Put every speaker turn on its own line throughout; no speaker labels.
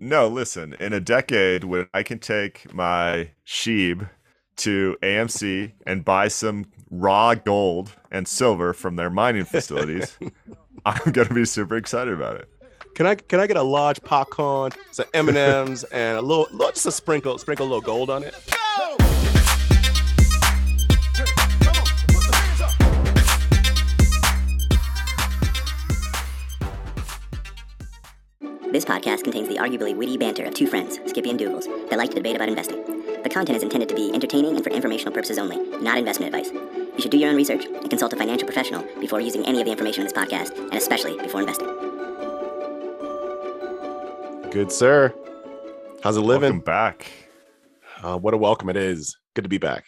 no, listen. In a decade, when I can take my Shib to AMC and buy some raw gold and silver from their mining facilities, I'm gonna be super excited about it.
Can I can I get a large popcorn, some M and M's, and a little, just a sprinkle, sprinkle a little gold on it?
This podcast contains the arguably witty banter of two friends, Skippy and Dougals, that like to debate about investing. The content is intended to be entertaining and for informational purposes only, not investment advice. You should do your own research and consult a financial professional before using any of the information in this podcast, and especially before investing.
Good sir. How's it living?
Welcome back.
Uh, what a welcome it is. Good to be back.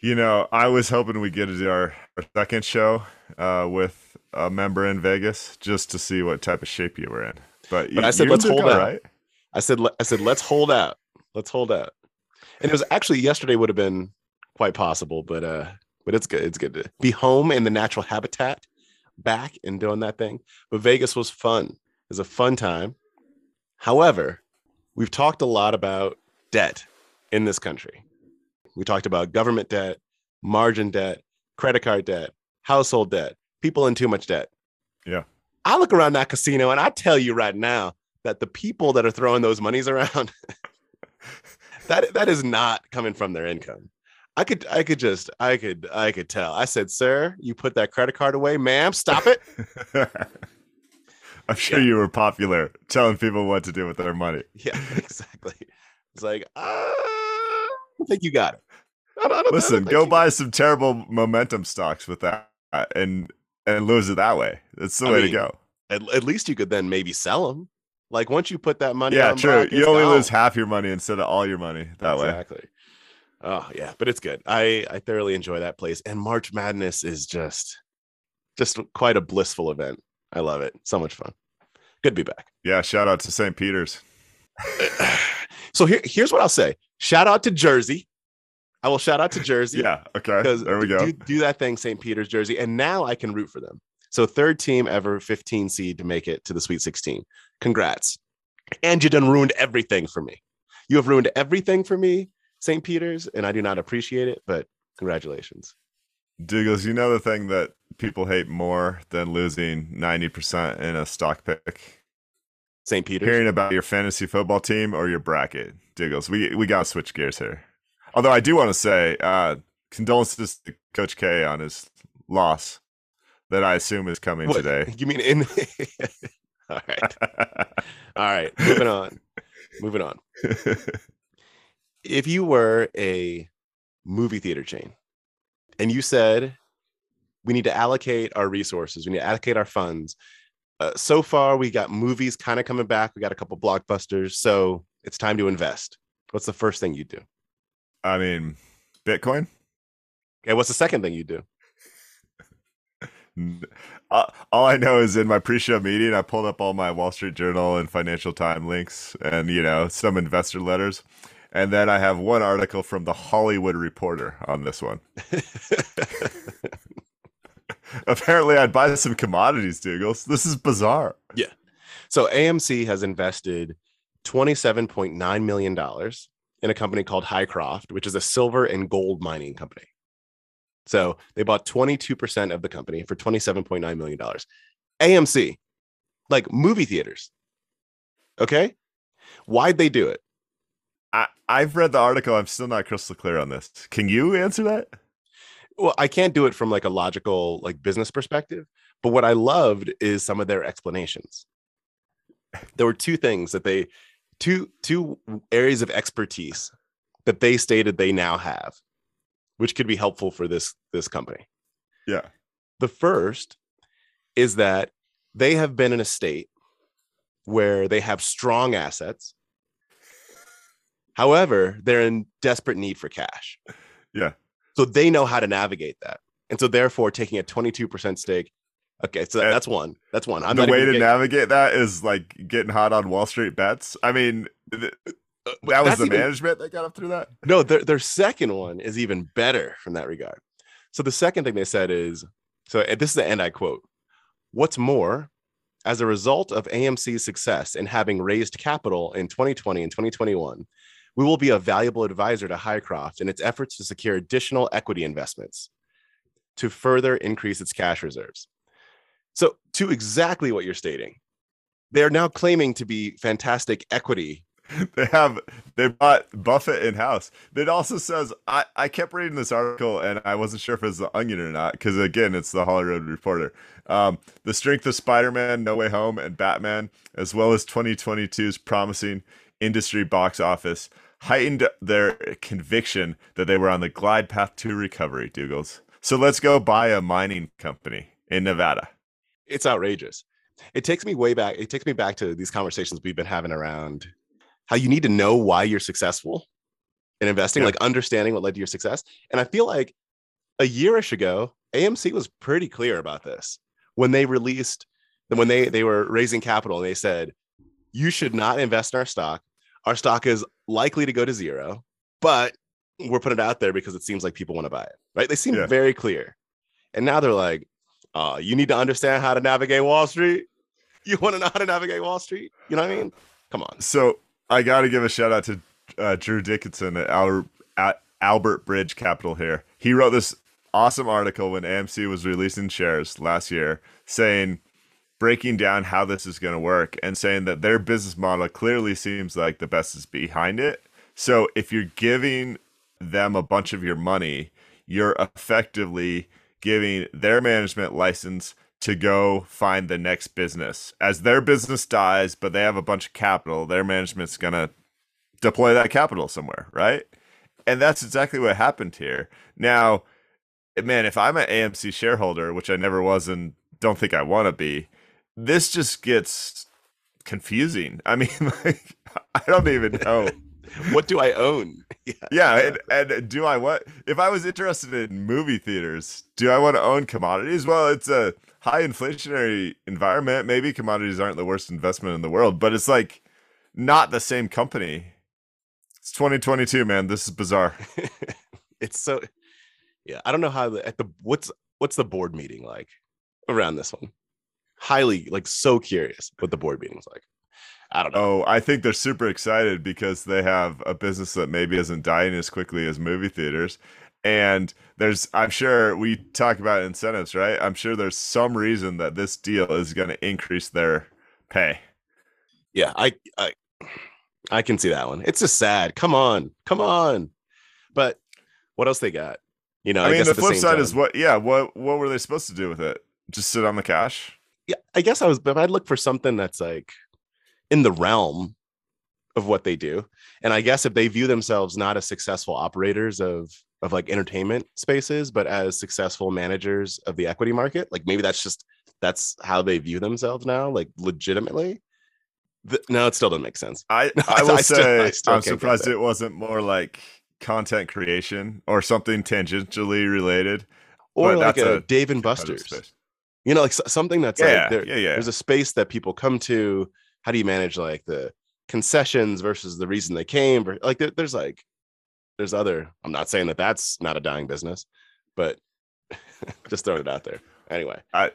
You know, I was hoping we get to do our, our second show uh, with a member in Vegas just to see what type of shape you were in. But,
But I said, let's hold out. I said, I said, let's hold out. Let's hold out. And it was actually yesterday would have been quite possible, but uh, but it's good. It's good to be home in the natural habitat, back and doing that thing. But Vegas was fun. It was a fun time. However, we've talked a lot about debt in this country. We talked about government debt, margin debt, credit card debt, household debt, people in too much debt.
Yeah.
I look around that casino and I tell you right now that the people that are throwing those monies around, that that is not coming from their income. I could I could just I could I could tell. I said, sir, you put that credit card away, ma'am. Stop it.
I'm sure
Yeah.
you were popular telling people what to do with their money.
yeah, exactly. It's like, uh, I don't think you got it. I don't- I don't-
Listen, go buy some terrible momentum stocks with that and and lose it that way. That's the
I
way
mean,
to go.
At, at least you could then maybe sell them. Like once you put that money,
Yeah, true. You only
gone.
lose half your money instead of all your money that way.
exactly. Oh yeah, but it's good. I I thoroughly enjoy that place, and March Madness is just just quite a blissful event. I love it. So much fun. Good to be back.
Yeah, shout out to St. Peter's.
so here, here's what I'll say. Shout out to Jersey. I will shout out to Jersey.
Yeah, okay. There we go.
Do, do that thing, St. Peter's, Jersey, and now I can root for them. So third team ever, 15 seed to make it to the Sweet 16. Congrats. And you done ruined everything for me. You have ruined everything for me, St. Peter's, and I do not appreciate it, but congratulations.
Douglas, you know the thing that people hate more than losing 90% in a stock pick?
St. Peter's.
Hearing about your fantasy football team or your bracket. Douglas, we we got to switch gears here. Although I do want to say, uh, condolences to Coach K on his loss that I assume is coming
What,
today.
You mean in All right. All right. Moving on. Moving on. If you were a movie theater chain and you said we need to allocate our resources, we need to allocate our funds. Uh, so far, we got movies kind of coming back. We got a couple blockbusters. So it's time to invest. What's the first thing you do?
I mean, Bitcoin?
Okay. What's the second thing you do?
Uh, all I know is in my pre-show meeting, I pulled up all my Wall Street Journal and Financial Times links, and you know some investor letters, and then I have one article from the Hollywood Reporter on this one. Apparently, I'd buy some commodities, Douglas. This is bizarre. Yeah.
So AMC has invested $27.9 million in a company called Hycroft, which is a silver and gold mining company. So they bought 22% of the company for $27.9 million. AMC, like movie theaters. Okay. Why'd they do it?
I, I've read the article. I'm still not crystal clear on this. Can you answer that?
Well, I can't do it from like a logical, like business perspective. But what I loved is some of their explanations. There were two things that they, two two areas of expertise that they stated they now have, which could be helpful for this this company.
Yeah.
The first is that they have been in a state where they have strong assets. However, they're in desperate need for cash.
Yeah.
So they know how to navigate that. And so therefore taking a 22% stake. Okay, so
Uh,
that's one. That's one. I'm
the way to
getting-
navigate that is like getting hot on Wall Street bets. I mean, th-
uh,
that was
that's
the
even-
management that got up through that.
No, their, their second one is even better from that regard. So the second thing they said is so this is the end I quote. What's more, as a result of AMC's success in having raised capital in 2020 and 2021, we will be a valuable advisor to Hycroft in its efforts to secure additional equity investments to further increase its cash reserves. So, to exactly what you're stating, they are now claiming to be fantastic equity
they have they bought Buffett in house. It also says I, I kept reading this article and I wasn't sure if it was the Onion or not because again it's the Hollywood Reporter. Um, the strength of Spider-Man, No Way Home, and Batman, as well as 2022's promising industry box office, heightened their conviction that they were on the glide path to recovery. Dougals. So let's go buy a mining company in Nevada.
It's outrageous. It takes me way back. It takes me back to these conversations we've been having around how you need to know why you're successful in investing, yeah. like understanding what led to your success. And I feel like a yearish ago, AMC was pretty clear about this when they released when they they were raising capital. and They said you should not invest in our stock. Our stock is likely to go to zero, but we're putting it out there because it seems like people want to buy it. Right? They seem yeah. very clear. And now they're like, uh, you need to understand how to navigate Wall Street. You want to know how to navigate Wall Street? You know what I mean? Come on.
So I got to give a shout out to uh, Drew Dickinson at, at Albert Bridge Capital here. He wrote this awesome article when AMC was releasing shares last year saying, breaking down how this is going to work and saying that their business model clearly seems like the best is behind it. So if you're giving them a bunch of your money, you're effectively giving their management license to go find the next business. As their business dies, but they have a bunch of capital, their management's going to deploy that capital somewhere, right? And that's exactly what happened here. Now, man, if I'm an AMC shareholder, which I never was and don't think I want to be, this just gets confusing. I mean, like, I don't even know.
What do I own?
Yeah, yeah and, and do I what? If I was interested in movie theaters, do I want to own commodities? Well, it's a high inflationary environment, maybe commodities aren't the worst investment in the world, but it's like not the same company. It's 2022, man. This is bizarre.
it's so yeah. I don't know how the at the what's what's the board meeting like around this one. Highly like so curious what the board meeting's like. I don't know.
Oh, I think they're super excited because they have a business that maybe isn't dying as quickly as movie theaters. And there's i'm sure we talk about incentives right? I'm sure there's some reason that this deal is going to increase their pay.
Yeah i i i can see that one. It's just sad. Come on come on. But what else they got? You know
i, I mean the flip the side time, is what yeah what what were they supposed to do with it? Just sit on the cash?
Yeah i guess i was but i'd look for something that's like in the realm of what they do and i guess if they view themselves not as successful operators of of like entertainment spaces, but as successful managers of the equity market. Like maybe that's just that's how they view themselves now, like legitimately. The, no, it still doesn't make sense.
I, I will I say still, still I'm surprised it wasn't more like content creation or something tangentially related.
Or like a, a Dave and Buster's. You know, like something that's
yeah,
like there,
yeah, yeah.
there's a space that people come to. How do you manage like the concessions versus the reason they came? Like there, there's like there's other i'm not saying that that's not a dying business but just throwing it out there. Anyway.
I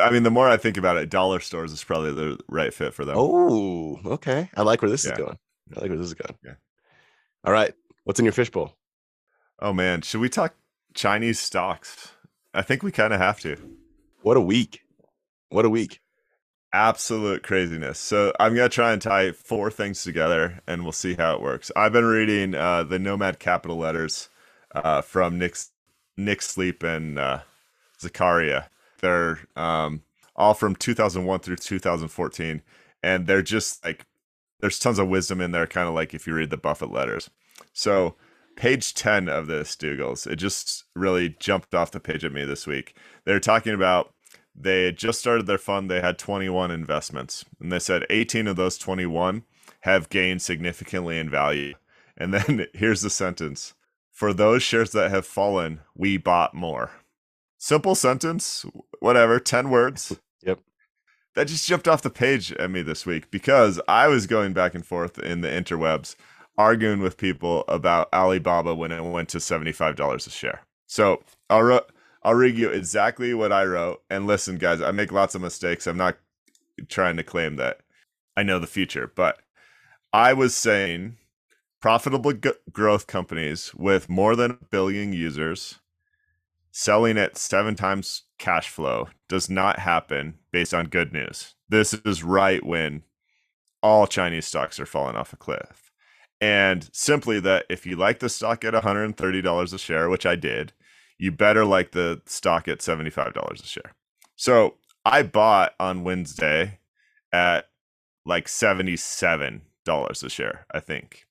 i mean the more i think about it dollar stores is probably the right fit for them.
Oh okay. I like where this yeah. is going. I like where this is going.
Yeah.
All right. What's in your fishbowl
oh man. Should we talk chinese stocks? I think we kind of have to.
What a week. What a week
absolute craziness. So I'm gonna try and tie four things together, and we'll see how it works. I've been reading uh, the Nomad Capital letters uh, from Nick Nick Sleep and uh, Zakaria. They're um, all from 2001 through 2014, and they're just like there's tons of wisdom in there, kind of like if you read the Buffett letters. So page 10 of this Dougals, it just really jumped off the page at me this week. They're talking about they had just started their fund. They had 21 investments. And they said 18 of those 21 have gained significantly in value. And then here's the sentence For those shares that have fallen, we bought more. Simple sentence, whatever, 10 words.
Yep.
That just jumped off the page at me this week because I was going back and forth in the interwebs arguing with people about Alibaba when it went to $75 a share. So I'll, I'll read you exactly what I wrote. And listen, guys, I make lots of mistakes. I'm not trying to claim that I know the future, but I was saying profitable g- growth companies with more than a billion users selling at seven times cash flow does not happen based on good news. This is right when all Chinese stocks are falling off a cliff. And simply that if you like the stock at $130 a share, which I did, you better like the stock at $75 a share. So I bought on Wednesday at like $77 a share, I think.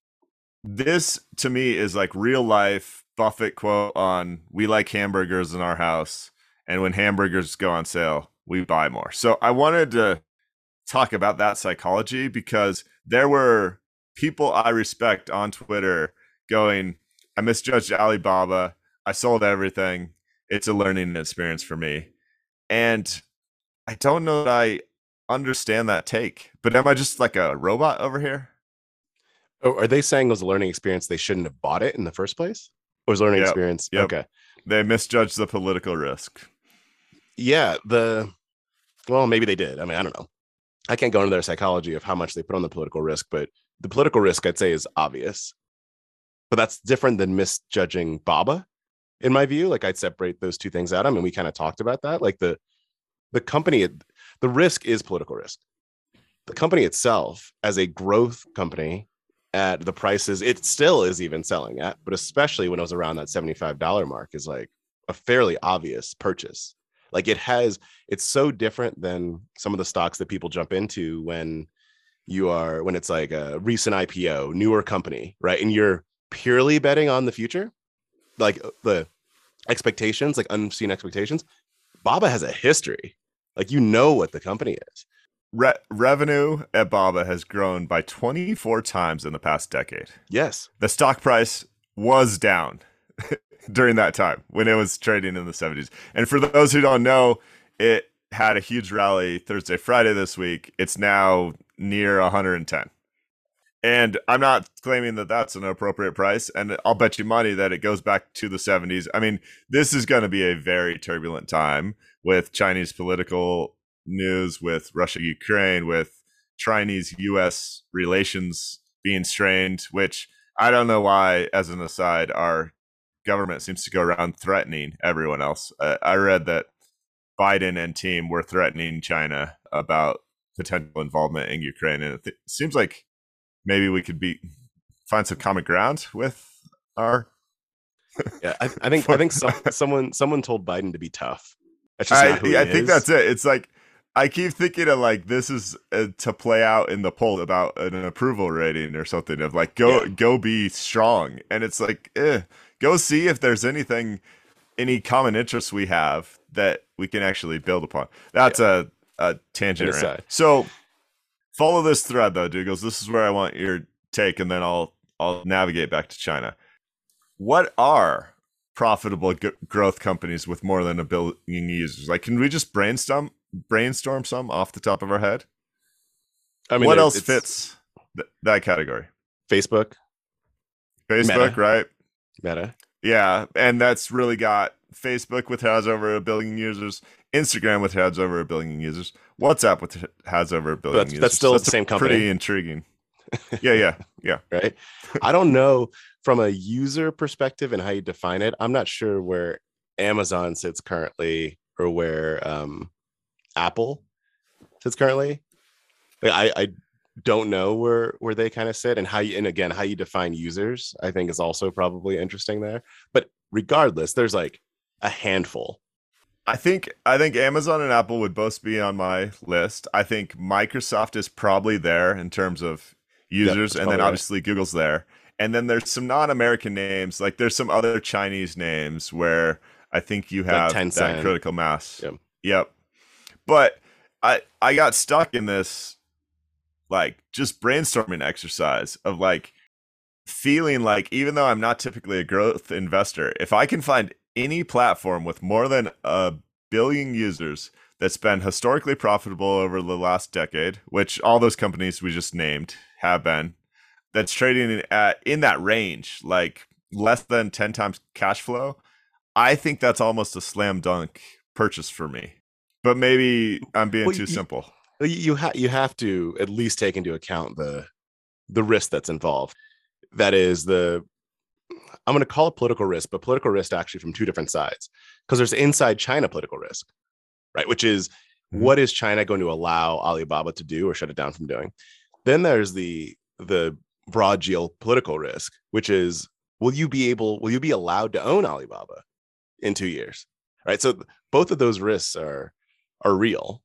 This to me is like real life Buffett quote on we like hamburgers in our house. And when hamburgers go on sale, we buy more. So I wanted to talk about that psychology because there were people I respect on Twitter going, I misjudged Alibaba. I sold everything. It's a learning experience for me. And I don't know that I understand that take, but am I just like a robot over here?
Oh, are they saying it was a learning experience? They shouldn't have bought it in the first place? Or was learning
Yep,
experience?
yep.
Okay.
They misjudged the political risk.
Yeah. The, well, maybe they did. I mean, I don't know. I can't go into their psychology of how much they put on the political risk, but the political risk, I'd say, is obvious. But that's different than misjudging Baba, in my view. Like I'd separate those two things out. I mean, we kind of talked about that. Like the the company, the risk is political risk. The company itself, as a growth company, at the prices it still is even selling at, but especially when it was around that $75 mark, is like a fairly obvious purchase. Like it has, it's so different than some of the stocks that people jump into when you are when it's like a recent IPO, newer company, right? And you're purely betting on the future, like uh, the expectations, like unseen expectations. Baba has a history. Like you know what the company is.
Re- revenue at Baba has grown by 24 times in the past decade.
Yes.
The stock price was down during that time when it was trading in the 70s. And for those who don't know, it had a huge rally Thursday, Friday this week. It's now near 110. And I'm not claiming that that's an appropriate price. And I'll bet you money that it goes back to the 70s. I mean, this is going to be a very turbulent time with Chinese political news, with Russia, Ukraine, with Chinese US relations being strained, which I don't know why, as an aside, our government seems to go around threatening everyone else. Uh, I read that Biden and team were threatening China about potential involvement in Ukraine, and it th- seems like maybe we could be find some common ground with our.
Yeah. I, I think I think some, someone someone told Biden to be tough.
I,
not who he
I think that's it. It's like I keep thinking of like this is uh, to play out in the poll about an approval rating or something of like go
Yeah.
go be strong, and it's like eh, go see if there's anything any common interests we have that we can actually build upon. That's a a tangent.
Aside.
So follow this thread though, Douglas. This is where I want your take, and then I'll I'll navigate back to China. What are profitable g- growth companies with more than a billion users? Like, can we just brainstorm brainstorm some off the top of our head?
I mean,
what
it-
else fits th- that category?
Facebook,
Facebook,
Meta.
right?
Meta.
Yeah, and that's really got Facebook with has over a billion users, Instagram with has over a billion users, WhatsApp with has over a billion
That's-
users.
that's still the
a
same company.
Pretty intriguing. Yeah, yeah, yeah.
right? I don't know from a user perspective and how you define it. I'm not sure where Amazon sits currently or where um, Apple sits currently. I, I don't know where where they kind of sit and how you and again how you define users. I think is also probably interesting there. But regardless, there's like a handful.
I think I think Amazon and Apple would both be on my list. I think Microsoft is probably there in terms of users,
that's
and then
right.
obviously Google's there. And then there's some non-American names, like there's some other Chinese names where I think you
Like
have that critical mass.
Yep.
Yep. But I I got stuck in this like just brainstorming exercise of like feeling like even though I'm not typically a growth investor, if I can find any platform with more than a billion users that's been historically profitable over the last decade, which all those companies we just named have been, that's trading at in that range, like less than 10 times cash flow, I think that's almost a slam dunk purchase for me. But maybe I'm being
Well,
too
you-
simple.
you have you have to at least take into account the the risk that's involved. That is the I'm going to call it political risk, but political risk actually from two different sides because there's inside China political risk, right? Which is mm-hmm. what is China going to allow Alibaba to do or shut it down from doing? Then there's the the broad geopolitical risk, which is will you be able will you be allowed to own Alibaba in 2 years? Right? So both of those risks are are real.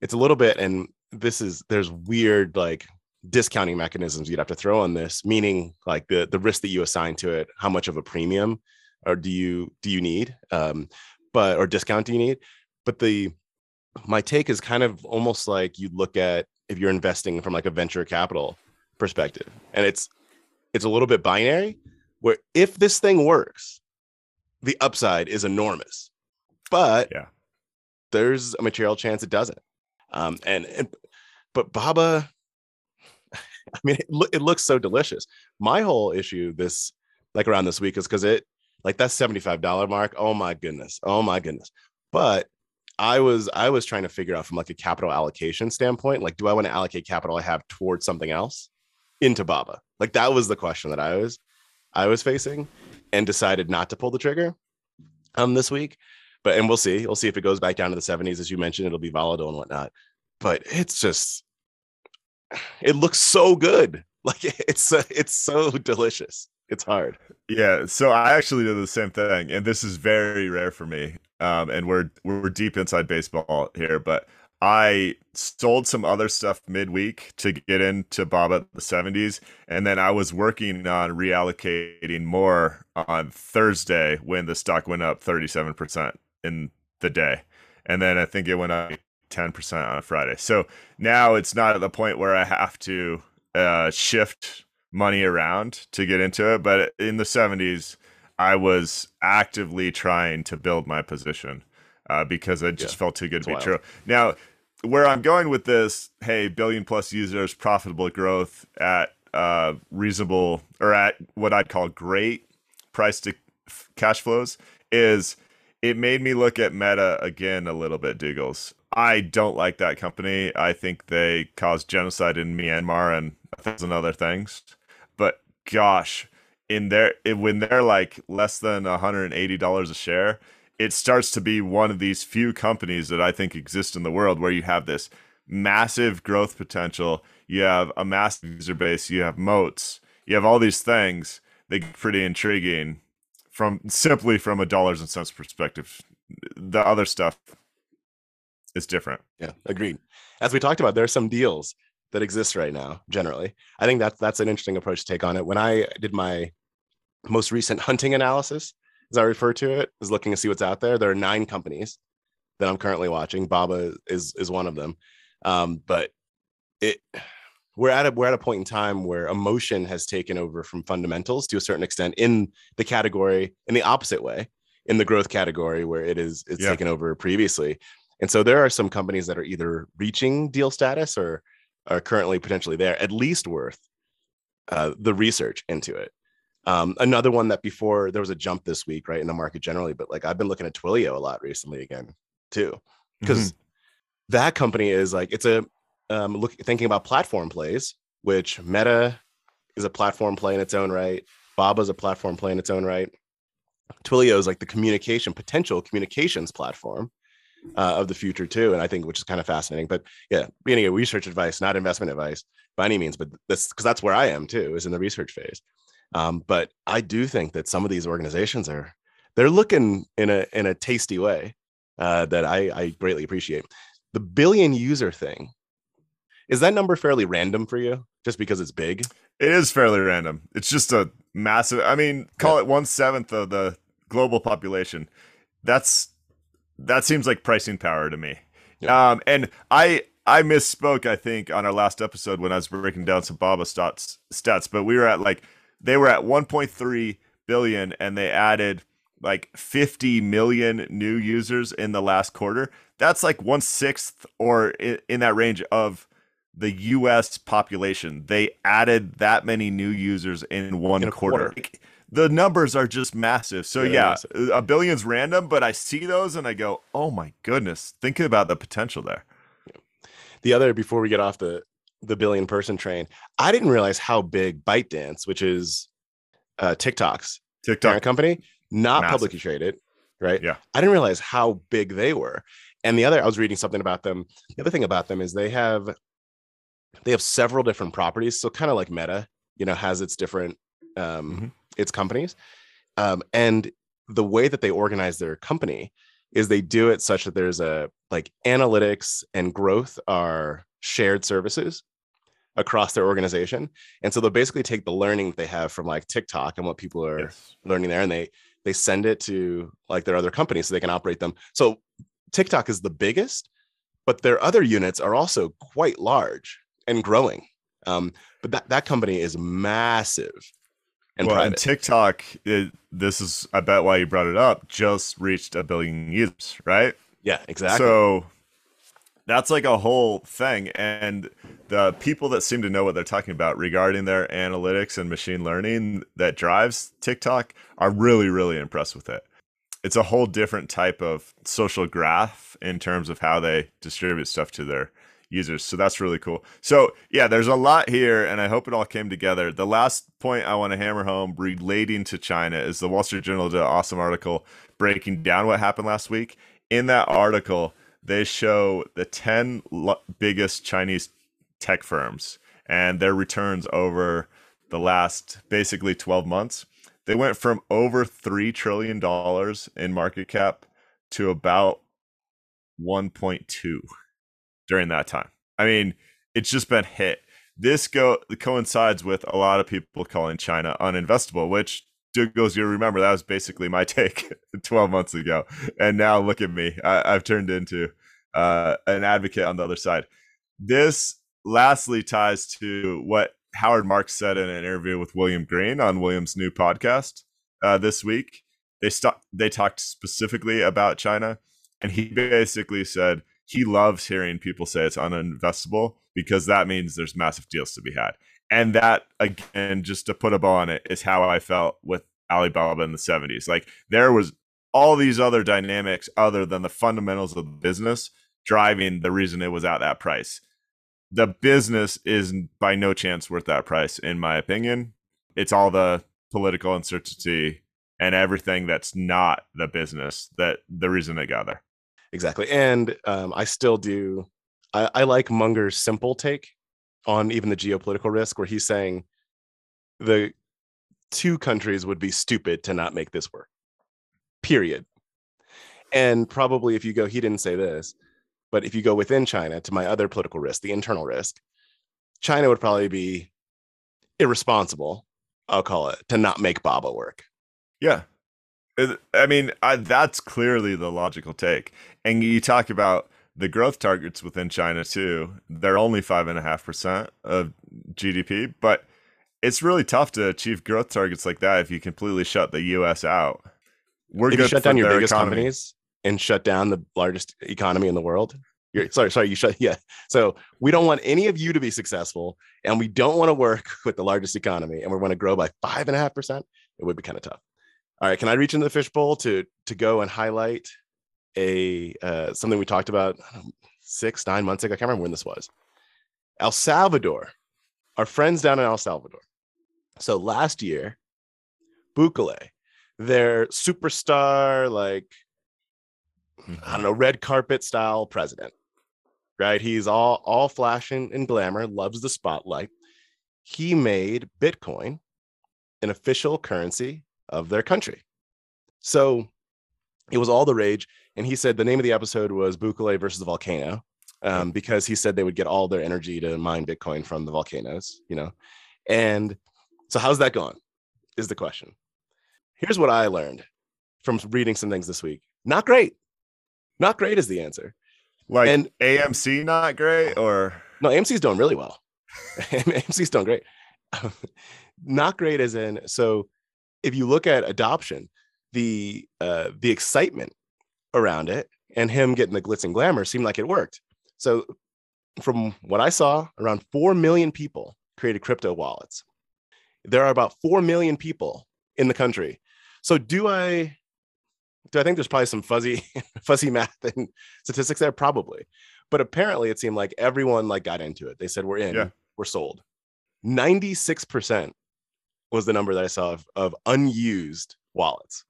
It's a little bit and this is there's weird like discounting mechanisms you'd have to throw on this meaning like the the risk that you assign to it how much of a premium or do you do you need um but or discount do you need? But the my take is kind of almost like you look at if you're investing from like a venture capital perspective and it's it's a little bit binary where if this thing works the upside is enormous but
yeah.
there's a material chance it doesn't. Um and, and but baba I mean, it, lo- it looks so delicious. My whole issue this like around this week is because it like that $75 mark. Oh my goodness. Oh my goodness. But I was I was trying to figure out from like a capital allocation standpoint, like, do I want to allocate capital I have towards something else into Baba? Like that was the question that I was I was facing and decided not to pull the trigger um this week. But and we'll see. We'll see if it goes back down to the 70s. As you mentioned, it'll be volatile and whatnot. But it's just it looks so good. Like it's uh, it's so delicious. It's hard.
Yeah. So I actually did the same thing, and this is very rare for me. Um, and we're we're deep inside baseball here, but I sold some other stuff midweek to get into Baba at the 70s. And then I was working on reallocating more on Thursday when the stock went up 37% in the day. And then I think it went up 10% on a Friday. So now it's not at the point where I have to uh, shift money around to get into it. But in the 70s, I was actively trying to build my position uh, because it just yeah, felt too good to be wild. true. Now, where I'm going with this, hey, billion plus users, profitable growth at uh, reasonable or at what I'd call great price to cash flows is it made me look at Meta again a little bit, Dougals. I don't like that company. I think they caused genocide in Myanmar and a thousand other things. But gosh, in their when they're like less than $180 a share, it starts to be one of these few companies that I think exist in the world where you have this massive growth potential, you have a massive user base, you have moats, you have all these things that get pretty intriguing from simply from a dollars and cents perspective. The other stuff is different.
Yeah, agreed. As we talked about, there are some deals that exist right now. Generally, I think that's that's an interesting approach to take on it. When I did my most recent hunting analysis, as I refer to it, is looking to see what's out there. There are nine companies that I'm currently watching. Baba is is one of them, um, but it we're at a we're at a point in time where emotion has taken over from fundamentals to a certain extent in the category in the opposite way in the growth category where it is it's yeah. taken over previously and so there are some companies that are either reaching deal status or are currently potentially there, at least worth uh, the research into it. Um, another one that before there was a jump this week, right, in the market generally, but like I've been looking at Twilio a lot recently again too, because mm-hmm. that company is like it's a um, look thinking about platform plays, which Meta is a platform play in its own right. Baba's a platform play in its own right. Twilio is like the communication potential communications platform uh, of the future too. And I think which is kind of fascinating. But yeah, being a research advice, not investment advice by any means. But this because that's where I am too, is in the research phase. Um, but I do think that some of these organizations are they're looking in a in a tasty way uh, that I, I greatly appreciate. The billion user thing is that number fairly random for you, just because it's big?
It is fairly random. It's just a massive. I mean, call yeah. it one seventh of the global population. That's that seems like pricing power to me. Yeah. Um, and I I misspoke, I think, on our last episode when I was breaking down some Baba stats, stats, but we were at like they were at 1.3 billion and they added like 50 million new users in the last quarter. That's like one sixth or in, in that range of the US population. They added that many new users in one in quarter. quarter the numbers are just massive. So yeah, yeah a billion's random, but I see those and I go, oh my goodness, thinking about the potential there.
the other before we get off the the billion person train, I didn't realize how big ByteDance, which is uh, TikTok's
TikTok
parent company, not
Massive.
publicly traded, right?
Yeah.
I didn't realize how big they were. And the other, I was reading something about them. The other thing about them is they have they have several different properties. So kind of like Meta, you know, has its different um
Mhm.
Its companies. Um, and the way that they organize their company is they do it such that there's a like analytics and growth are shared services across their organization. And so they'll basically take the learning that they have from like TikTok and what people are
Yes.
learning there and they they send it to like their other companies so they can operate them so tiktok is the biggest but their other units are also quite large and growing um, but that, that company is massive and
well,
private
and TikTok, it, this is I bet why you brought it up, just reached a billion users, right?
yeah exactly
So that's like a whole thing. And the people that seem to know what they're talking about regarding their analytics and machine learning that drives TikTok are really, really impressed with it. It's a whole different type of social graph in terms of how they distribute stuff to their users. So that's really cool. So, yeah, there's a lot here, and I hope it all came together. The last point I want to hammer home relating to China is the Wall Street Journal did an awesome article breaking down what happened last week. In that article, they show the 10 lo- biggest Chinese tech firms and their returns over the last basically 12 months. They went from over $3 trillion in market cap to about 1.2 during that time. I mean, it's just been hit. This go coincides with a lot of people calling China uninvestable, which Douglas, you remember that was basically my take 12 months ago. And now look at me. I, I've turned into uh, an advocate on the other side. This lastly ties to what Howard Marks said in an interview with William Green on William's new podcast uh, this week. They st- they talked specifically about China, and he basically said he loves hearing people say it's uninvestable because that means there's massive deals to be had. And that again, just to put a bow on it, is how I felt with Alibaba in the 70s. Like there was all these other dynamics other than the fundamentals of the business driving the reason it was at that price. The business is by no chance worth that price, in my opinion. It's all the political uncertainty and everything that's not the business that the reason they got there.
Exactly and um, i still do I, I like munger's simple take on even the geopolitical risk where he's saying the two countries would be stupid to not make this work. Period. And probably if you go he didn't say this but if you go within china to my other political risk the internal risk china would probably be irresponsible i'll call it to not make baba work.
Yeah. I mean, I, that's clearly the logical take. And you talk about the growth targets within China too. They're only five and a half percent of GDP, but it's really tough to achieve growth targets like that if you completely shut the U.S. out. We're
if you shut down your biggest
economy.
companies and shut down the largest economy in the world you're sorry sorry you shut yeah so we don't want any of you to be successful and we don't want to work with the largest economy and we want to grow by five and a half percent it would be kind of tough all right can i reach into the fishbowl to to go and highlight a uh, something we talked about six nine months ago i can't remember when this was el salvador our friends down in el salvador so last year bukele their superstar like I don't know, red carpet style president, right? He's all all flashing and glamour, loves the spotlight. He made Bitcoin an official currency of their country. So it was all the rage. And he said the name of the episode was Bukele versus the volcano, um, because he said they would get all their energy to mine Bitcoin from the volcanoes, you know. And so how's that going? Is the question. Here's what I learned from reading some things this week. Not great. Not great is the answer.
Like
And-
AMC, not great, or
No, AMC's doing really well. AMC's doing great. Not great as in so if you look at adoption, the uh the excitement around it and him getting the glitz and glamour seemed like it worked. So from what I saw, around 4 million people created crypto wallets. There are about 4 million people in the country. So do I do I think there's probably some fuzzy fuzzy math and statistics there probably. But apparently, it seemed like everyone like got into it. They said we're in,
Yeah.
we're sold. Ninety six percent was the number that I saw of, of unused wallets.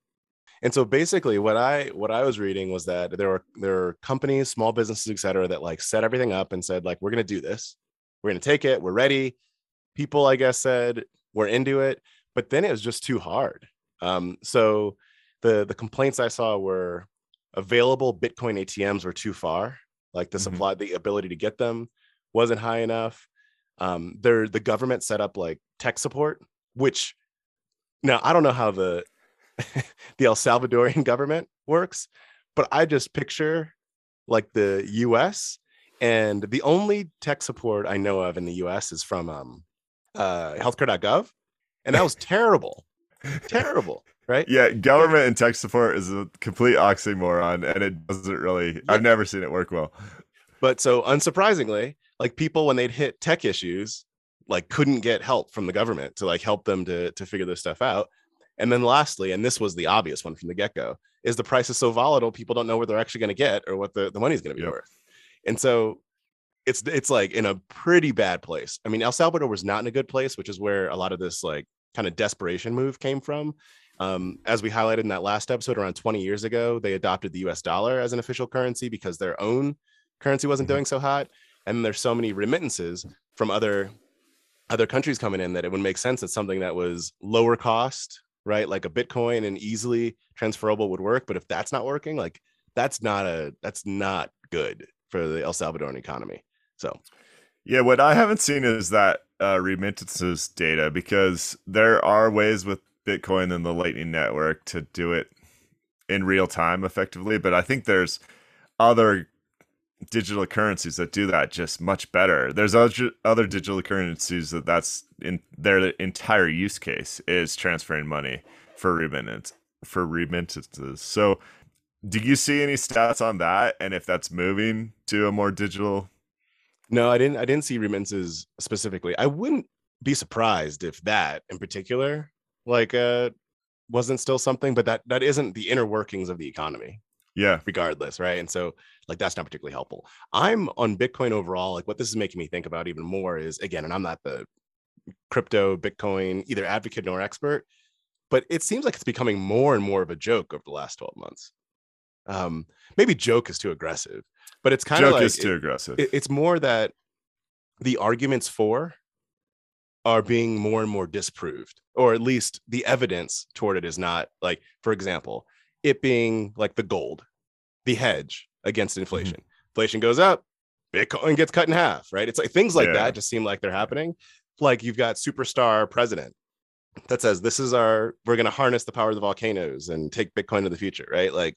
And so basically what I what I was reading was that there were there were companies, small businesses, et cetera, that like set everything up and said, like, we're gonna do this, we're gonna take it, we're ready. People, I guess, said we're into it, but then it was just too hard. Um, so the the complaints I saw were available Bitcoin ATMs were too far, like the
Mhm.
supply, the ability to get them wasn't high enough. Um, there the government set up like tech support, which now I don't know how the the El Salvadorian government works, but I just picture like the US and the only tech support I know of in the US is from um uh healthcare.gov and that was terrible. terrible, right?
Yeah, government and tech support is a complete oxymoron, and it doesn't really. I've never seen it work well.
But so unsurprisingly, like people when they'd hit tech issues, like couldn't get help from the government to like help them to to figure this stuff out. And then lastly, and this was the obvious one from the get-go, is the price is so volatile, people don't know what they're actually going to get or what the, the money's going to be
Yep.
worth. And so it's it's like in a pretty bad place. I mean, El Salvador was not in a good place, which is where a lot of this like kind of desperation move came from. Um, as we highlighted in that last episode, around 20 years ago, they adopted the US dollar as an official currency because their own currency wasn't
Mhm.
doing so hot. And there's so many remittances from other other countries coming in that it would make sense that something that was lower cost, right? Like a Bitcoin and easily transferable would work. But if that's not working, like that's not a that's not good for the El Salvadoran economy. So
Yeah, what I haven't seen is that uh, remittances data because there are ways with Bitcoin and the Lightning Network to do it in real time effectively, but I think there's other digital currencies that do that just much better. There's other other digital currencies that that's in their entire use case is transferring money for remittance for remittances. So, do you see any stats on that and if that's moving to a more digital
no, I didn't I didn't see remittances specifically. I wouldn't be surprised if that in particular like uh wasn't still something, but that that isn't the inner workings of the economy.
Yeah.
regardless, right? And so like that's not particularly helpful. I'm on Bitcoin overall. Like what this is making me think about even more is again, and I'm not the crypto Bitcoin either advocate nor expert, but it seems like it's becoming more and more of a joke over the last 12 months. Um, maybe joke is too aggressive, but it's kind of
Joke
like
is too
it-
aggressive.
it- it's more that the arguments for are being more and more disproved or at least the evidence toward it is not like for example it being like the gold the hedge against mm-hmm. inflation. Inflation goes up bitcoin gets cut in half right? It's like things like
Yeah.
that just seem like they're happening. Like you've got superstar president that says this is our we're going to harness the power of the volcanoes and take bitcoin to the future right? Like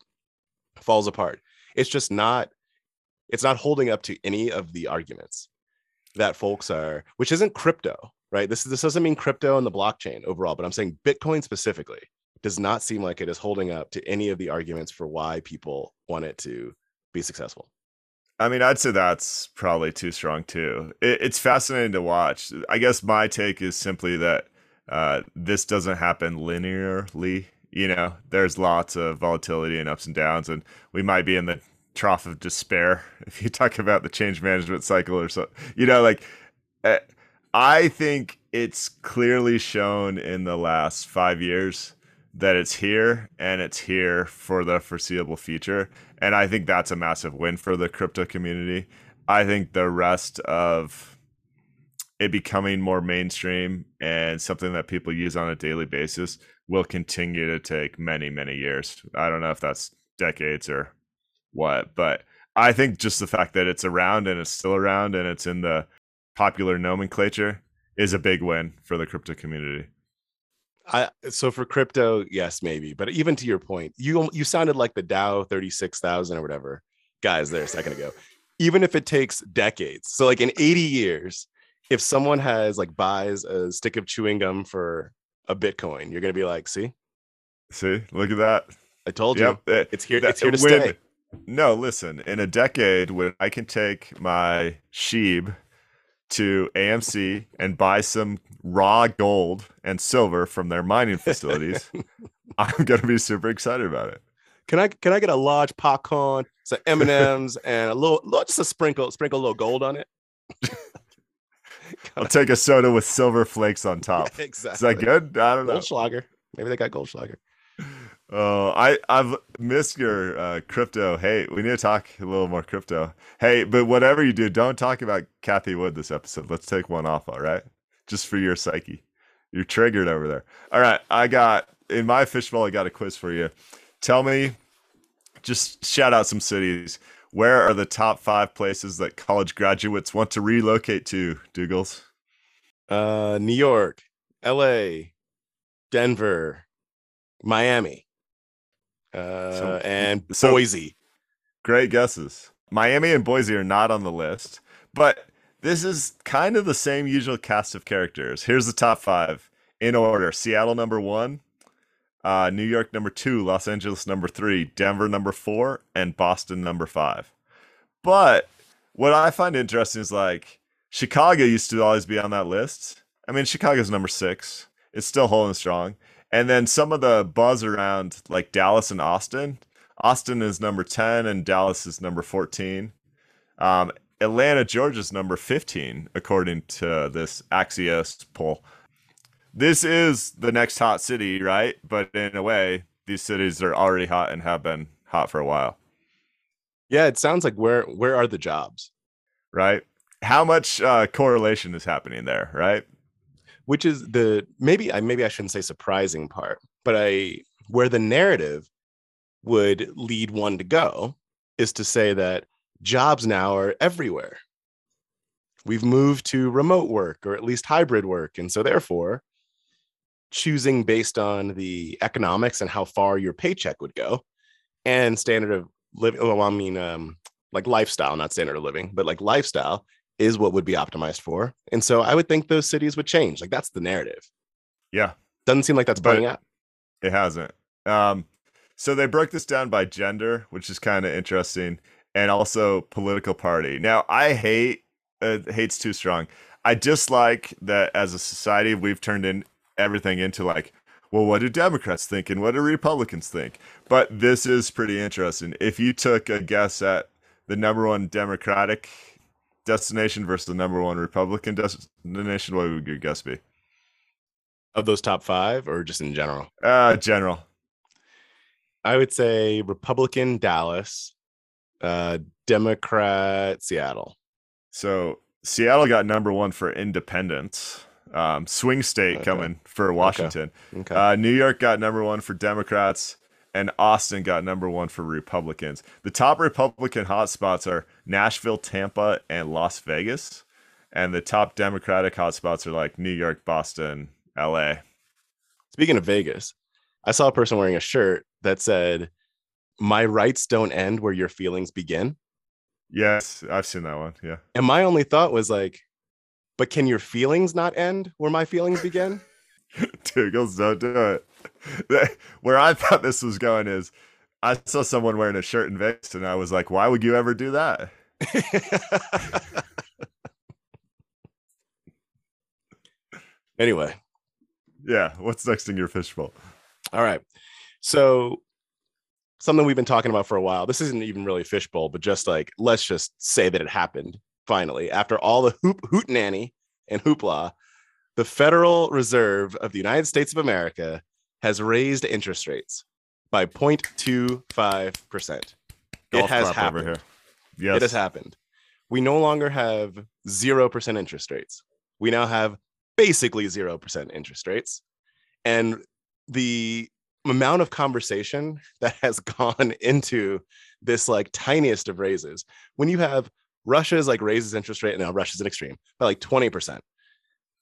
falls apart. It's just not it's not holding up to any of the arguments that folks are which isn't crypto right? This this doesn't mean crypto and the blockchain overall but i'm saying bitcoin specifically does not seem like it is holding up to any of the arguments for why people want it to be successful
I mean, I'd say that's probably too strong too. It, it's fascinating to watch. I guess my take is simply that uh, this doesn't happen linearly. You know, there's lots of volatility and ups and downs, and we might be in the trough of despair if you talk about the change management cycle or so. You know, like uh, I think it's clearly shown in the last five years that it's here and it's here for the foreseeable future. And I think that's a massive win for the crypto community. I think the rest of it becoming more mainstream and something that people use on a daily basis will continue to take many, many years. I don't know if that's decades or what, but I think just the fact that it's around and it's still around and it's in the popular nomenclature is a big win for the crypto community.
I so for crypto, yes, maybe. But even to your point, you you sounded like the Dow 36,000 or whatever guys there a second ago. Even if it takes decades. So like in 80 years, if someone has like buys a stick of chewing gum for a Bitcoin, you're gonna be like, see,
See, look at that.
I told you.
Yep, eh,
It's here,
that-
it's here to
when-
stay.
No, listen, in a decade when I can take my Shib to AMC and buy some raw gold and silver from their mining facilities, I'm going to be super excited about it.
can I can I get a large popcorn, some M and M's, and a little, little just a sprinkle sprinkle a little gold on it?
I'll take a soda with silver flakes on top.
exactly.
Is that good? I don't know.
Goldschlager. Maybe they got Goldschlager.
Oh, I I've missed your uh, crypto. Hey, we need to talk a little more crypto. Hey, but whatever you do, don't talk about Cathie Wood this episode. Let's take one off, all right? Just for your psyche. You're triggered over there. All right, I got in my fishbowl. I got a quiz for you. Tell me, just shout out some cities. Where are the top five places that college graduates want to relocate to, Dougals?
Uh, New York, L.A., Denver, Miami, uh,
So-
and
so-
Boise.
Great guesses. Miami and Boise are not on the list, but this is kind of the same usual cast of characters. Here's the top five in order Seattle, number one, uh, New York, number two, Los Angeles, number three, Denver, number four, and Boston, number five. But what I find interesting is like Chicago used to always be on that list. I mean, Chicago's number six, it's still holding strong. And then some of the buzz around like Dallas and Austin. Austin is number 10 and Dallas is number 14. Um, Atlanta, Georgia's number 15, according to this Axios poll. This is the next hot city, right? But in a way, these cities are already hot and have been hot for a while,
Yeah, it sounds like where where are the jobs?
right? How much uh, correlation is happening there, right?
Which is the maybe I maybe I shouldn't say surprising part, but I where the narrative would lead one to go is to say that jobs now are everywhere. We've moved to remote work or at least hybrid work. And so, therefore, choosing based on the economics and how far your paycheck would go and standard of living. Well, I mean, um, like lifestyle, not standard of living, but like lifestyle is what would be optimized for. And so, I would think those cities would change. Like, that's the narrative.
Yeah,
Doesn't seem like that's playing out.
It hasn't. Um, so they broke this down by gender, which is kind of interesting, and also political party. Now, I hate uh, hate's too strong. I dislike that as a society we've turned in everything into like, well, what do Democrats think and what do Republicans think? But this is pretty interesting. If you took a guess at the number one Democratic destination versus the number one Republican destination, what would your guess be?
Of those top five, or just in general?
Uh, general.
I would say Republican Dallas, uh, Democrat Seattle.
So Seattle got number one for independence. Um, swing state
Okay.
coming for Washington.
Okay.
Uh, New York got number one for Democrats, and Austin got number one for Republicans. The top Republican hotspots are Nashville, Tampa, and Las Vegas. And the top Democratic hotspots are like New York, Boston, LA.
Speaking of Vegas, I saw a person wearing a shirt that said, My rights don't end where your feelings begin.
Yes, I've seen that one. Yeah.
And my only thought was like, but can your feelings not end where my feelings begin?
Dougals, don't do it. Where I thought this was going is I saw someone wearing a shirt in Vegas and I was like, why would you ever do that?
anyway,
Yeah. What's next in your fishbowl?
all right. So something we've been talking about for a while. This isn't even really fishbowl, but just like let's just say that it happened finally after all the hoop hoot nanny and hoopla. The Federal Reserve of the United States of America has raised interest rates by 0.25 percent. It
Golf
has happened.
over here. Yes.
It has happened. We no longer have 0% interest rates. We now have basically 0% interest rates. And the amount of conversation that has gone into this like tiniest of raises, when you have Russia's like raises interest rate, now Russia's an extreme, by like 20%.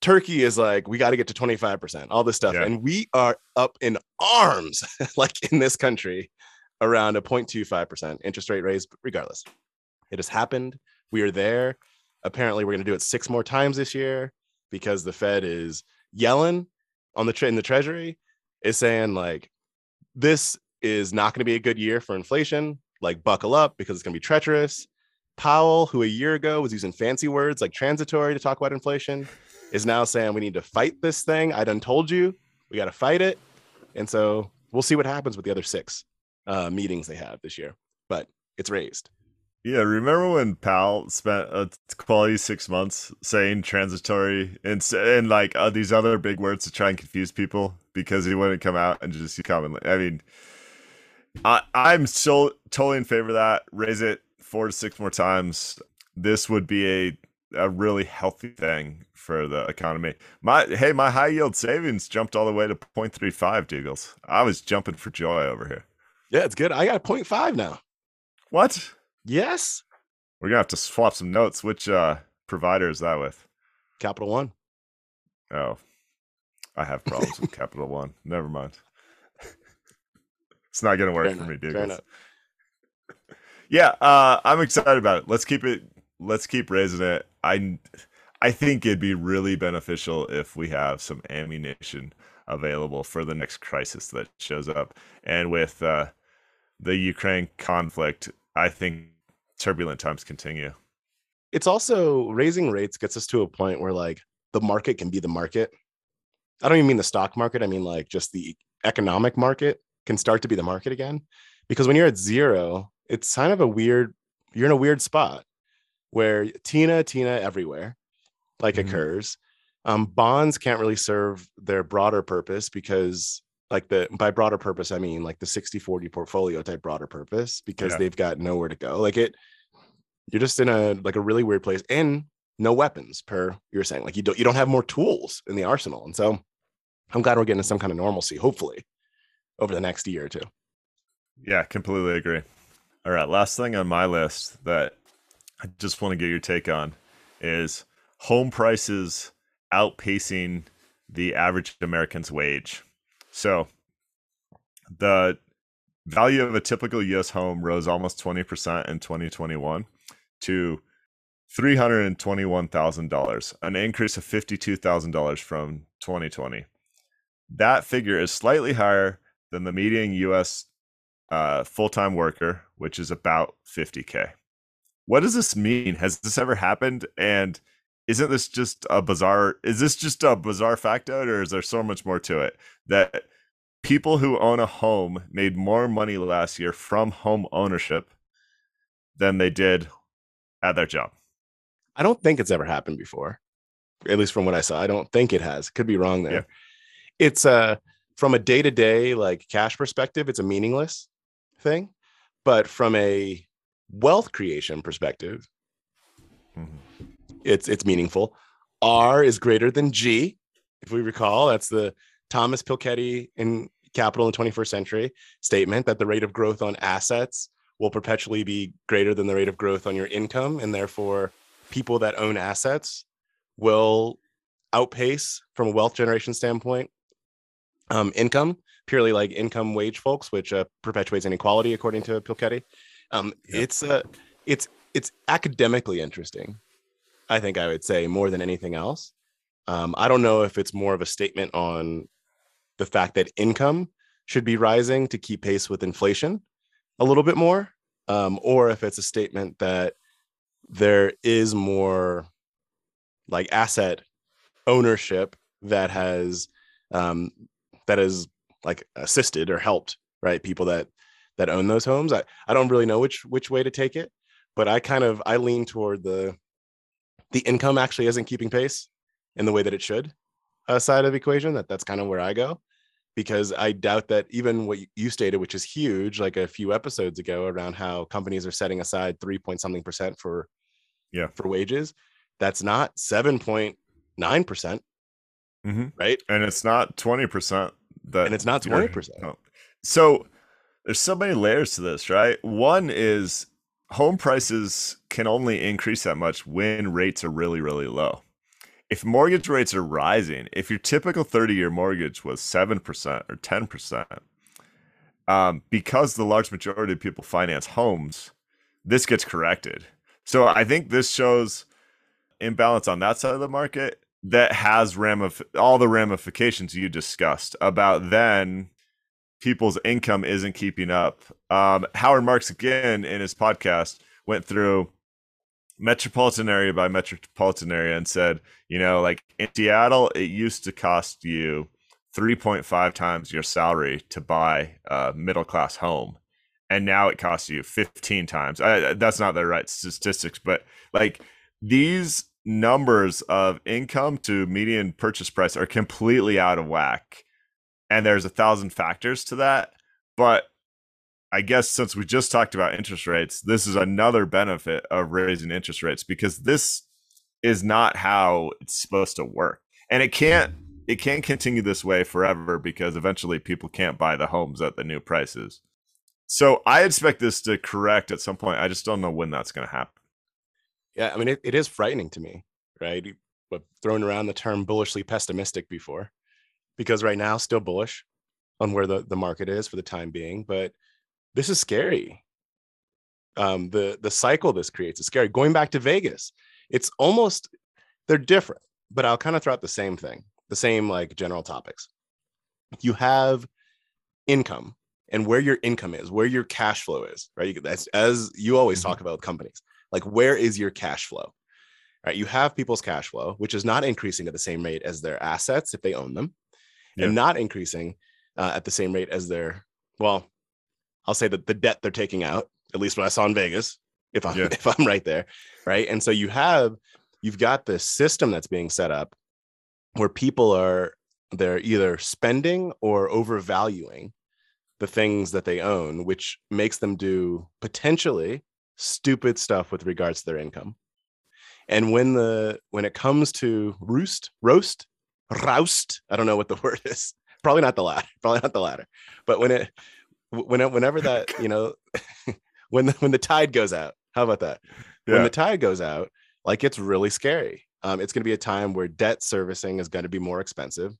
Turkey is like, we got to get to 25%, all this stuff.
Yeah.
And we are up in arms, like in this country, around a 0.25% interest rate raise, regardless. It has happened. We are there. Apparently, we're going to do it six more times this year because the Fed is yelling on the tre- in the Treasury, is saying like, this is not going to be a good year for inflation. Like, buckle up because it's going to be treacherous. Powell, who a year ago was using fancy words like transitory to talk about inflation, is now saying we need to fight this thing. I done told you we got to fight it. And so we'll see what happens with the other six. uh, meetings they have this year, but it's raised.
Yeah, remember when Powell spent a quality six months saying transitory and and like uh, these other big words to try and confuse people because he wouldn't come out and just commonly. I mean, I I'm so totally in favor of that. Raise it four to six more times. This would be a a really healthy thing for the economy. My hey, my high yield savings jumped all the way to 0.35 Deagles. I was jumping for joy over here.
Yeah, it's good. I got 0.5 now.
What?
Yes.
We're gonna have to swap some notes. Which uh provider is that with?
Capital One.
Oh, I have problems with Capital One. Never mind. it's not gonna work
Fair
for
enough,
me, dude. Yeah, uh, I'm excited about it. Let's keep it. Let's keep raising it. I, I think it'd be really beneficial if we have some ammunition available for the next crisis that shows up. And with uh, the Ukraine conflict, I think turbulent times continue.
It's also raising rates gets us to a point where like the market can be the market. I don't even mean the stock market. I mean like just the economic market can start to be the market again. Because when you're at zero, it's kind of a weird, you're in a weird spot where Tina, Tina everywhere like
Mhm.
occurs. Um, bonds can't really serve their broader purpose because like the by broader purpose, I mean like the 60 40 portfolio type broader purpose because
Yeah.
they've got nowhere to go. Like it, you're just in a like a really weird place and no weapons per you're saying. Like you don't you don't have more tools in the arsenal. And so I'm glad we're getting some kind of normalcy, hopefully, over the next year or two.
Yeah, completely agree. All right, last thing on my list that I just want to get your take on is home prices outpacing the average American's wage. So the value of a typical US home rose almost 20% in 2021 to $321,000, an increase of $52,000 from 2020. That figure is slightly higher than the median US uh, full time worker, which is about 50K. What does this mean? Has this ever happened? And isn't this just a bizarre? Is this just a bizarre factoid, or is there so much more to it that people who own a home made more money last year from home ownership than they did at their job?
I don't think it's ever happened before, at least from what I saw. I don't think it has. Could be wrong there.
Yeah.
It's uh from a day to day like cash perspective, it's a meaningless thing, but from a wealth creation perspective,
Mhm.
it's it's meaningful. R is greater than G, if we recall. That's the Thomas Piketty in Capital in the 21st Century statement that the rate of growth on assets will perpetually be greater than the rate of growth on your income, and therefore people that own assets will outpace from a wealth generation standpoint um, income purely like income wage folks which uh, perpetuates inequality according to Piketty. Um,
Yeah.
it's uh, it's it's academically interesting i think i would say more than anything else um, i don't know if it's more of a statement on the fact that income should be rising to keep pace with inflation a little bit more um, or if it's a statement that there is more like asset ownership that has um, that has like assisted or helped right people that that own those homes i i don't really know which which way to take it but i kind of i lean toward the the income actually isn't keeping pace in the way that it should uh, side of the equation that that's kind of where i go because i doubt that even what you- stated which is huge like a few episodes ago around how companies are setting aside 3 point something percent for
Yeah.
for wages that's not 7.9 percent
Mhm.
right
And it's not 20% that
and it's not 20%
So there's so many layers to this, right? One is home prices can only increase that much when rates are really, really low. If mortgage rates are rising, if your typical 30 year mortgage was 7% or 10%, um, because the large majority of people finance homes, this gets corrected. So I think this shows imbalance on that side of the market that has ramif- all the ramifications you discussed about then people's income isn't keeping up. Um, Howard Marks again in his podcast went through metropolitan area by metropolitan area and said, you know, like in Seattle, it used to cost you 3.5 times your salary to buy a middle class home. and now it costs you 15 times. I, that's not the right statistics, but like these numbers of income to median purchase price are completely out of whack. And there's a thousand factors to that. But I guess since we just talked about interest rates, this is another benefit of raising interest rates because this is not how it's supposed to work. And it can't it can't continue this way forever because eventually people can't buy the homes at the new prices. So I expect this to correct at some point. I just don't know when that's going to happen.
Yeah, I mean it, it is frightening to me, right? But thrown around the term bullishly pessimistic before, because right now still bullish on where the, the market is for the time being, but this is scary. Um, the the cycle this creates is scary. Going back to Vegas, it's almost they're different, but I'll kind of throw out the same thing, the same like general topics. You have income and where your income is, where your cash flow is, right? That's as you always mm-hmm. talk about companies like, where is your cash flow? Right. You have people's cash flow, which is not increasing at the same rate as their assets if they own them, yeah. and not increasing uh, at the same rate as their, well, I'll say that the debt they're taking out, at least what I saw in Vegas, if I'm yeah. if I'm right there. Right. And so you have you've got this system that's being set up where people are they're either spending or overvaluing the things that they own, which makes them do potentially stupid stuff with regards to their income. And when the when it comes to roost, roast, roust, I don't know what the word is. Probably not the latter. Probably not the latter. But when it when whenever that you know when the, when the tide goes out, how about that? Yeah. When the tide goes out, like it's really scary. Um, it's going to be a time where debt servicing is going to be more expensive.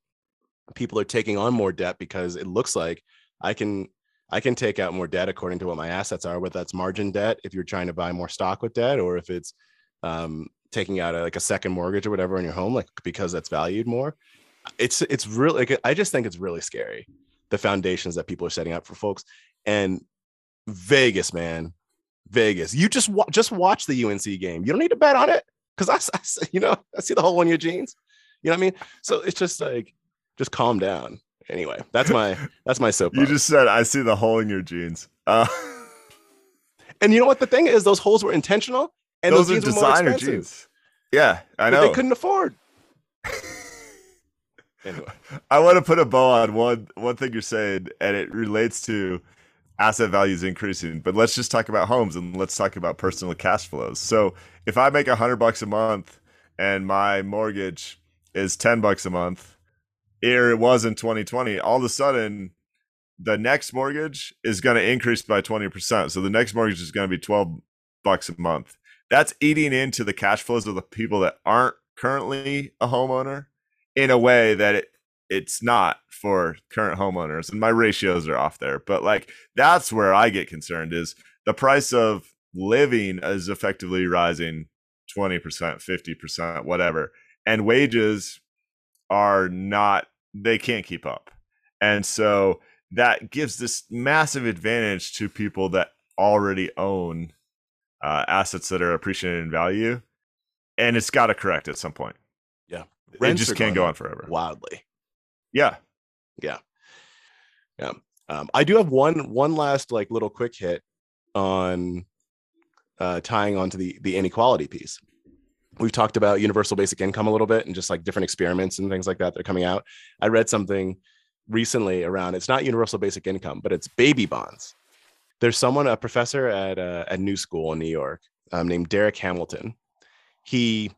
People are taking on more debt because it looks like I can I can take out more debt according to what my assets are, whether that's margin debt if you're trying to buy more stock with debt, or if it's um, taking out a, like a second mortgage or whatever in your home, like because that's valued more. It's it's really like I just think it's really scary the foundations that people are setting up for folks. And Vegas, man, Vegas, you just wa- just watch the UNC game. You don't need to bet on it because I, I, you know, I see the hole in your jeans. You know what I mean? So it's just like, just calm down anyway, that's my that's my soap.
You just said I see the hole in your jeans. Uh,
and you know what the thing is? Those holes were intentional, and those, those are designer jeans.
Yeah, I know.
They couldn't afford.
anyway, I want to put a bow on one one thing you're saying, and it relates to asset values increasing. But let's just talk about homes and let's talk about personal cash flows. So if I make a hundred bucks a month and my mortgage is ten bucks a month here it was in 2020, all of a sudden the next mortgage is going to increase by 20%. So the next mortgage is going to be 12 bucks a month. That's eating into the cash flows of the people that aren't currently a homeowner in a way that it, it's not for current homeowners. And my ratios are off there. But like that's where I get concerned is the price of living is effectively rising 20%, 50%, whatever. And wages are not they can't keep up. And so that gives this massive advantage to people that already own uh, assets that are appreciated in value. And it's got to correct at some point.
Yeah.
Rents it just can't go on forever.
Wildly.
Yeah.
Yeah. Yeah. Um, I do have one one last like little quick hit on uh, tying onto the the inequality piece we've talked about universal basic income a little bit and just like different experiments and things like that that are coming out. I read something recently around it's not universal basic income, but it's baby bonds. There's someone, a professor at uh, at New School in New York, um, named Darrick Hamilton. He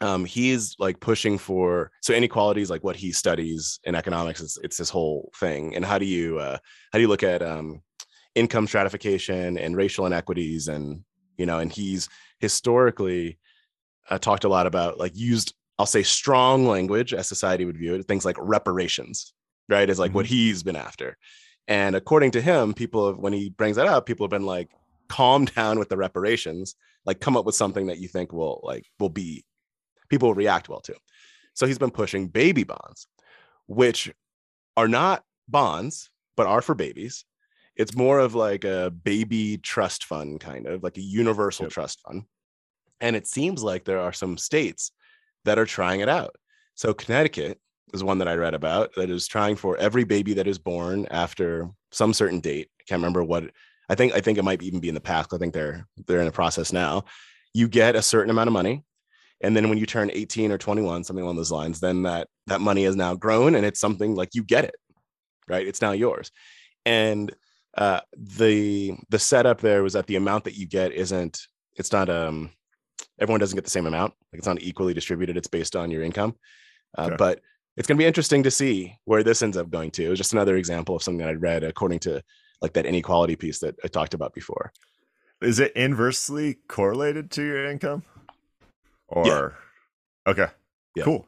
um, he's like pushing for so inequality is like what he studies in economics. It's, it's this whole thing. And how do you uh, how do you look at um, income stratification and racial inequities and you know and he's historically uh, talked a lot about like used I'll say strong language as society would view it, things like reparations, right? Is like mm-hmm. what he's been after. And according to him, people have, when he brings that up, people have been like, calm down with the reparations, like come up with something that you think will like will be people will react well to. So he's been pushing baby bonds, which are not bonds, but are for babies. It's more of like a baby trust fund, kind of like a universal yep. trust fund and it seems like there are some states that are trying it out. So Connecticut is one that I read about that is trying for every baby that is born after some certain date. I can't remember what I think I think it might even be in the past. I think they're they're in a process now. You get a certain amount of money, and then when you turn 18 or 21, something along those lines, then that that money is now grown and it's something like you get it, right? It's now yours. And uh, the the setup there was that the amount that you get isn't it's not um everyone doesn't get the same amount like it's not equally distributed it's based on your income uh, okay. but it's going to be interesting to see where this ends up going to. It was just another example of something that i read according to like that inequality piece that i talked about before.
Is it inversely correlated to your income? Or yeah. okay yeah. cool.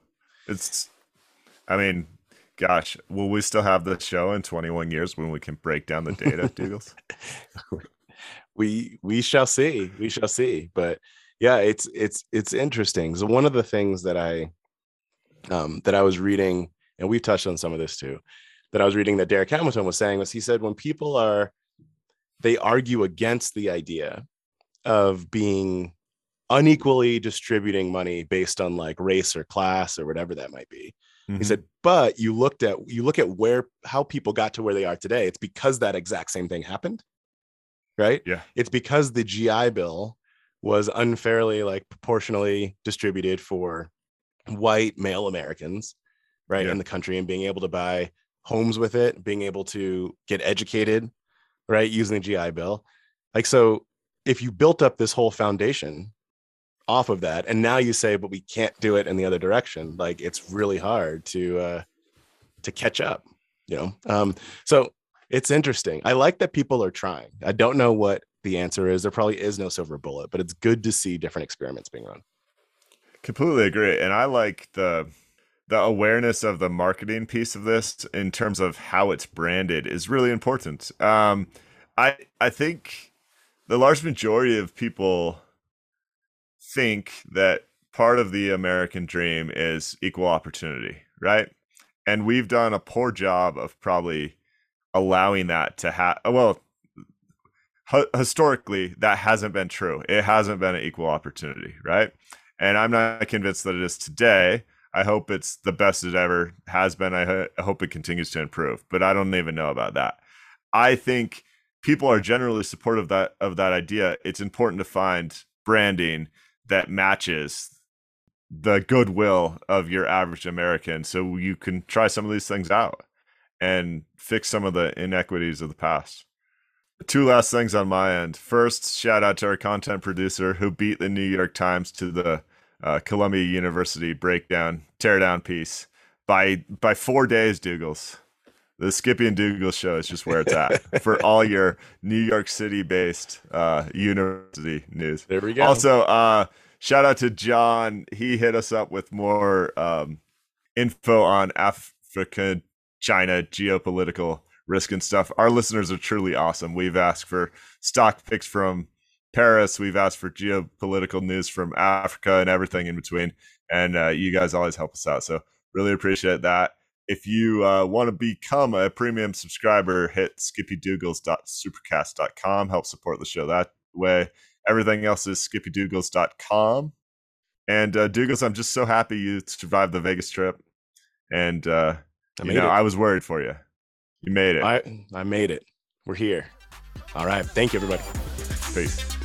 It's i mean gosh will we still have the show in 21 years when we can break down the data dougals
we we shall see. We shall see. But yeah it's it's it's interesting. So one of the things that i um that i was reading and we've touched on some of this too that i was reading that darrick hamilton was saying was he said when people are they argue against the idea of being unequally distributing money based on like race or class or whatever that might be mm-hmm. he said but you looked at you look at where how people got to where they are today it's because that exact same thing happened right?
Yeah.
It's because the GI Bill was unfairly like proportionally distributed for white male Americans, right, yeah. in the country and being able to buy homes with it, being able to get educated, right, using the GI Bill. Like so if you built up this whole foundation off of that and now you say but we can't do it in the other direction, like it's really hard to uh to catch up, you know. Um so it's interesting. I like that people are trying. I don't know what the answer is. There probably is no silver bullet, but it's good to see different experiments being run.
Completely agree. And I like the the awareness of the marketing piece of this in terms of how it's branded is really important. Um, I I think the large majority of people think that part of the American dream is equal opportunity, right? And we've done a poor job of probably allowing that to have well historically that hasn't been true it hasn't been an equal opportunity right and i'm not convinced that it is today i hope it's the best it ever has been i, ho- I hope it continues to improve but i don't even know about that i think people are generally supportive of that of that idea it's important to find branding that matches the goodwill of your average american so you can try some of these things out and fix some of the inequities of the past. Two last things on my end. First, shout out to our content producer who beat the New York Times to the uh, Columbia University breakdown, teardown piece by by four days. Dougals, the Skippy and Dougal show is just where it's at for all your New York City based uh, university news.
There we go.
Also, uh, shout out to John. He hit us up with more um, info on Africa China geopolitical risk and stuff. Our listeners are truly awesome. We've asked for stock picks from Paris. We've asked for geopolitical news from Africa and everything in between. And uh, you guys always help us out. So really appreciate that. If you uh, want to become a premium subscriber, hit skippydougals.supercast.com. Help support the show that way. Everything else is skippydougals.com. And uh, Dougals, I'm just so happy you survived the Vegas trip. And uh, I you know, it. I was worried for you. You made it.
I I made it. We're here. All right. Thank you, everybody.
Peace.